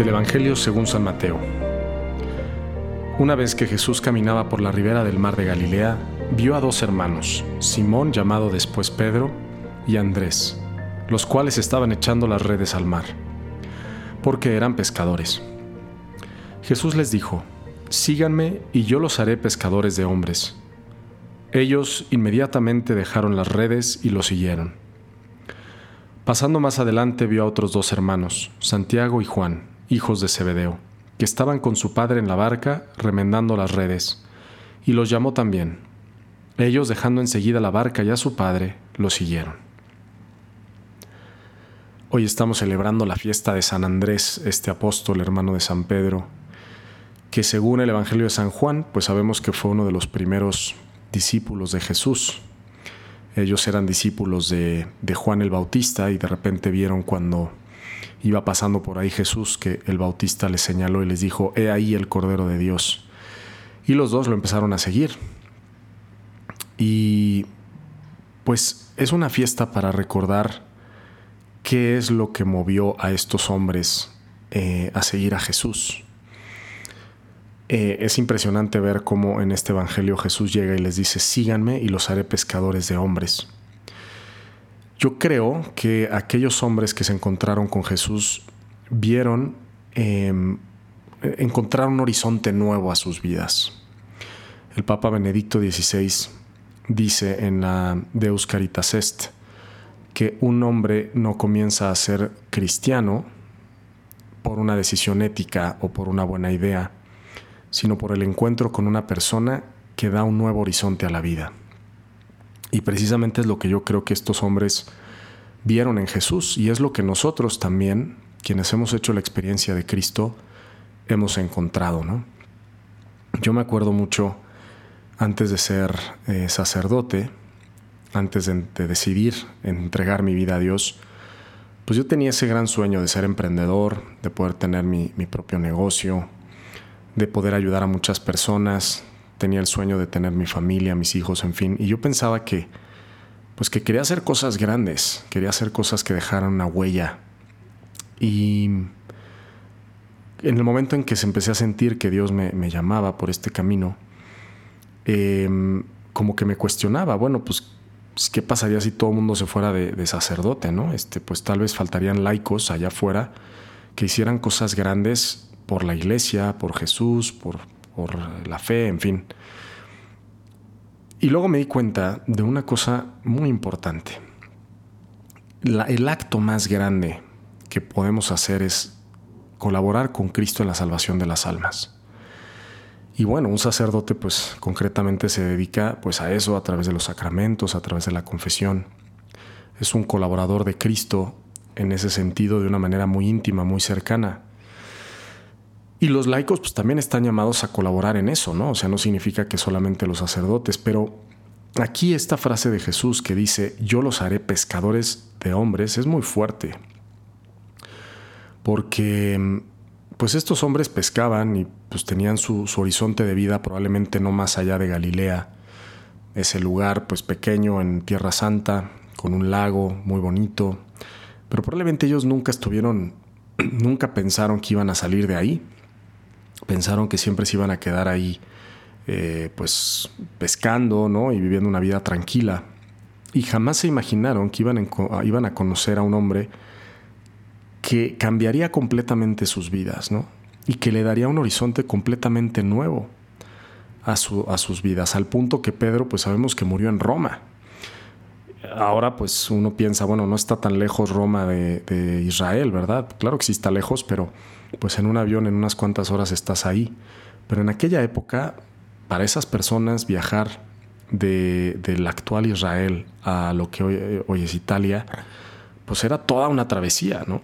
Del Evangelio según San Mateo. Una vez que Jesús caminaba por la ribera del mar de Galilea, vio a dos hermanos, Simón llamado después Pedro y Andrés, los cuales estaban echando las redes al mar, porque eran pescadores. Jesús les dijo, Síganme y yo los haré pescadores de hombres. Ellos inmediatamente dejaron las redes y lo siguieron. Pasando más adelante vio a otros dos hermanos, Santiago y Juan, hijos de Zebedeo, que estaban con su padre en la barca remendando las redes, y los llamó también. Ellos, dejando enseguida la barca y a su padre, lo siguieron. Hoy estamos celebrando la fiesta de San Andrés, este apóstol hermano de San Pedro, que según el Evangelio de San Juan, pues sabemos que fue uno de los primeros discípulos de Jesús. Ellos eran discípulos de, de Juan el Bautista y de repente vieron cuando iba pasando por ahí Jesús que el Bautista les señaló y les dijo, he ahí el Cordero de Dios. Y los dos lo empezaron a seguir. Y pues es una fiesta para recordar qué es lo que movió a estos hombres eh, a seguir a Jesús. Eh, es impresionante ver cómo en este Evangelio Jesús llega y les dice, síganme y los haré pescadores de hombres. Yo creo que aquellos hombres que se encontraron con Jesús vieron, eh, encontraron un horizonte nuevo a sus vidas. El Papa Benedicto XVI dice en la Deus Caritas Est que un hombre no comienza a ser cristiano por una decisión ética o por una buena idea, sino por el encuentro con una persona que da un nuevo horizonte a la vida. Y precisamente es lo que yo creo que estos hombres vieron en Jesús y es lo que nosotros también, quienes hemos hecho la experiencia de Cristo, hemos encontrado. ¿no? Yo me acuerdo mucho antes de ser eh, sacerdote, antes de, decidir entregar mi vida a Dios, pues yo tenía ese gran sueño de ser emprendedor, de poder tener mi, mi propio negocio, de poder ayudar a muchas personas, tenía el sueño de tener mi familia, mis hijos, en fin. Y yo pensaba que, pues que quería hacer cosas grandes, quería hacer cosas que dejaran una huella. Y en el momento en que se empecé a sentir que Dios me, llamaba por este camino, em, como que me cuestionaba, bueno, pues, ¿qué pasaría si todo el mundo se fuera de, de, sacerdote, no? Este, pues tal vez faltarían laicos allá afuera que hicieran cosas grandes por la iglesia, por Jesús, por, por la fe, en fin. Y luego me di cuenta de una cosa muy importante. el acto más grande que podemos hacer es colaborar con Cristo en la salvación de las almas. Y bueno, un sacerdote pues concretamente se dedica pues a eso a través de los sacramentos, a través de la confesión. Es un colaborador de Cristo en ese sentido de una manera muy íntima, muy cercana. Y los laicos pues también están llamados a colaborar en eso, ¿no? O sea, no significa que solamente los sacerdotes, pero aquí esta frase de Jesús que dice, yo los haré pescadores de hombres, es muy fuerte. Porque pues estos hombres pescaban y pues tenían su, horizonte de vida probablemente no más allá de Galilea, ese lugar pues pequeño en Tierra Santa, con un lago muy bonito, pero probablemente ellos nunca estuvieron, nunca pensaron que iban a salir de ahí pensaron que siempre se iban a quedar ahí eh, pues pescando ¿no? y viviendo una vida tranquila. Y jamás se imaginaron que iban, iban a conocer a un hombre que cambiaría completamente sus vidas ¿no? y que le daría un horizonte completamente nuevo a, su, a sus vidas, al punto que Pedro pues sabemos que murió en Roma. Ahora pues uno piensa, bueno, no está tan lejos Roma de, Israel, ¿verdad? Claro que sí está lejos, pero pues en un avión en unas cuantas horas estás ahí. Pero en aquella época, para esas personas viajar de, del actual Israel a lo que hoy, es Italia, pues era toda una travesía, ¿no?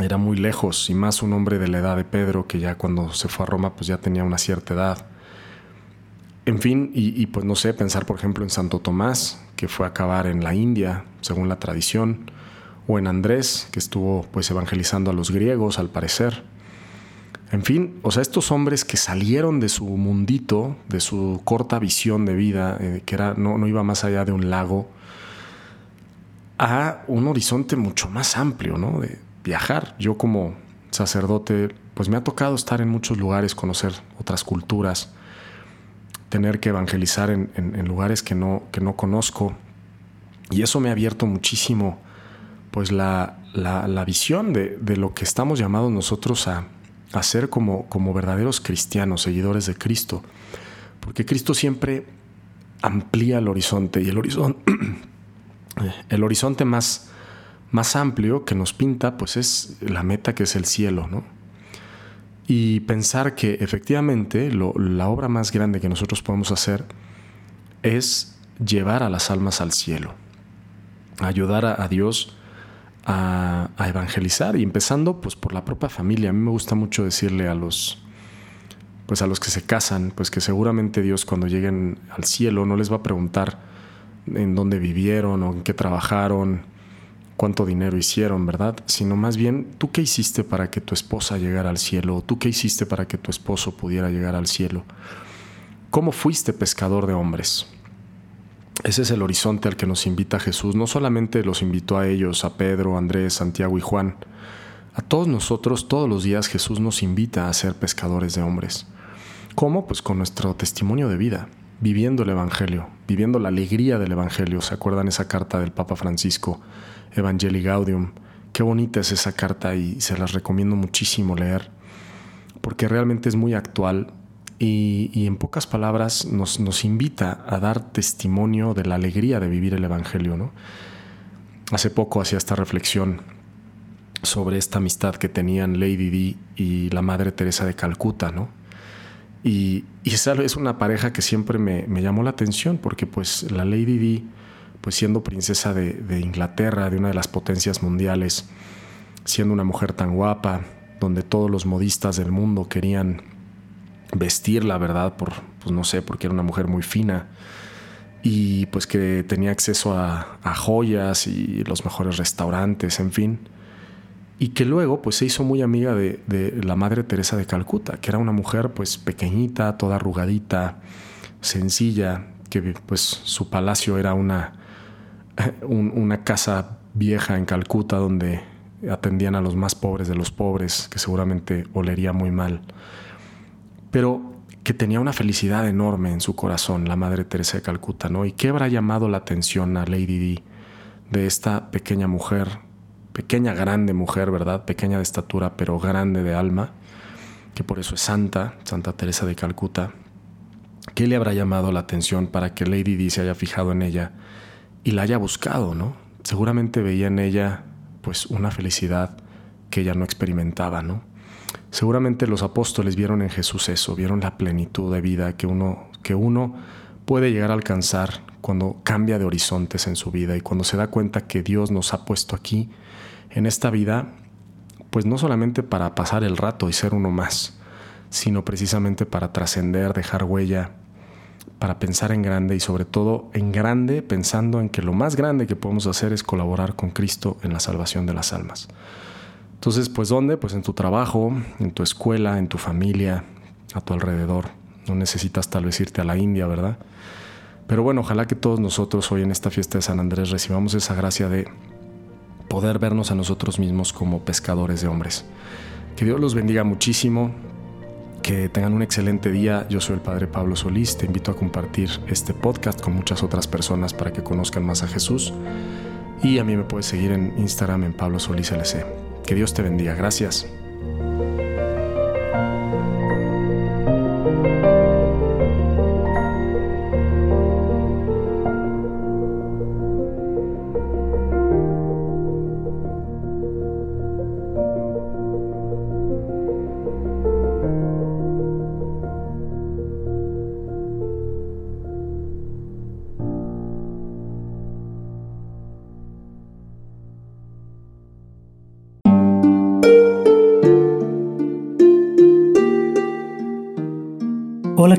Era muy lejos, y más un hombre de la edad de Pedro, que ya cuando se fue a Roma, pues ya tenía una cierta edad. En fin, y pues no sé, pensar por ejemplo en Santo Tomás, que fue a acabar en la India, según la tradición, o en Andrés, que estuvo pues evangelizando a los griegos al parecer. En fin, o sea, estos hombres que salieron de su mundito, de su corta visión de vida, eh, que era, no, no iba más allá de un lago, a un horizonte mucho más amplio, ¿no? De viajar. Yo como sacerdote, pues me ha tocado estar en muchos lugares, conocer otras culturas, tener que evangelizar en, lugares que no, que no conozco. Y eso me ha abierto muchísimo pues la, visión de, lo que estamos llamados nosotros a, ser como, como verdaderos cristianos, seguidores de Cristo. Porque Cristo siempre amplía el horizonte y el horizonte, el horizonte más, más amplio que nos pinta, pues es la meta que es el cielo, ¿no? Y pensar que efectivamente la obra más grande que nosotros podemos hacer es llevar a las almas al cielo, ayudar a, Dios a, a, evangelizar y empezando pues por la propia familia. A mí me gusta mucho decirle a los, pues a los que se casan, pues que seguramente Dios cuando lleguen al cielo no les va a preguntar en dónde vivieron o en qué trabajaron, cuánto dinero hicieron, ¿verdad? Sino más bien, ¿tú qué hiciste para que tu esposa llegara al cielo? ¿Tú qué hiciste para que tu esposo pudiera llegar al cielo? ¿Cómo fuiste pescador de hombres? Ese es el horizonte al que nos invita Jesús. No solamente los invitó a ellos, a Pedro, Andrés, Santiago y Juan. A todos nosotros, todos los días Jesús nos invita a ser pescadores de hombres. ¿Cómo? Pues con nuestro testimonio de vida, viviendo el Evangelio, viviendo la alegría del Evangelio. ¿Se acuerdan esa carta del Papa Francisco, Evangelii Gaudium? Qué bonita es esa carta y se las recomiendo muchísimo leer, porque realmente es muy actual y, en pocas palabras nos, nos, invita a dar testimonio de la alegría de vivir el Evangelio. ¿no? Hace poco hacía esta reflexión sobre esta amistad que tenían Lady Di y la Madre Teresa de Calcuta, ¿no? Y, es una pareja que siempre me, llamó la atención porque pues la Lady Di, pues siendo princesa de, Inglaterra, de una de las potencias mundiales, siendo una mujer tan guapa, donde todos los modistas del mundo querían vestirla, ¿verdad? Por, pues no sé, porque era una mujer muy fina y pues que tenía acceso a joyas y los mejores restaurantes, en fin y que luego pues se hizo muy amiga de, la Madre Teresa de Calcuta, que era una mujer pues pequeñita, toda arrugadita, sencilla, que pues su palacio era una, una casa vieja en Calcuta donde atendían a los más pobres de los pobres, que seguramente olería muy mal, pero que tenía una felicidad enorme en su corazón, la Madre Teresa de Calcuta, ¿no? ¿Y qué habrá llamado la atención a Lady Di de esta pequeña mujer pequeña, grande mujer, ¿verdad? Pequeña de estatura, pero grande de alma, que por eso es santa, Santa Teresa de Calcuta. ¿Qué le habrá llamado la atención para que Lady Di se haya fijado en ella y la haya buscado, ¿no? Seguramente veía en ella pues una felicidad que ella no experimentaba, ¿no? Seguramente los apóstoles vieron en Jesús eso, vieron la plenitud de vida que uno, que uno puede llegar a alcanzar cuando cambia de horizontes en su vida y cuando se da cuenta que Dios nos ha puesto aquí en esta vida, pues no solamente para pasar el rato y ser uno más, sino precisamente para trascender, dejar huella, para pensar en grande y sobre todo en grande pensando en que lo más grande que podemos hacer es colaborar con Cristo en la salvación de las almas. Entonces, pues ¿dónde? Pues en tu trabajo, en tu escuela, en tu familia, a tu alrededor. No necesitas tal vez irte a la India, ¿verdad? Pero bueno, ojalá que todos nosotros hoy en esta fiesta de San Andrés recibamos esa gracia de poder vernos a nosotros mismos como pescadores de hombres. Que Dios los bendiga muchísimo, que tengan un excelente día. Yo soy el Padre Pablo Solís, te invito a compartir este podcast con muchas otras personas para que conozcan más a Jesús. Y a mí me puedes seguir en Instagram en Pablo Solís LC. Que Dios te bendiga. Gracias.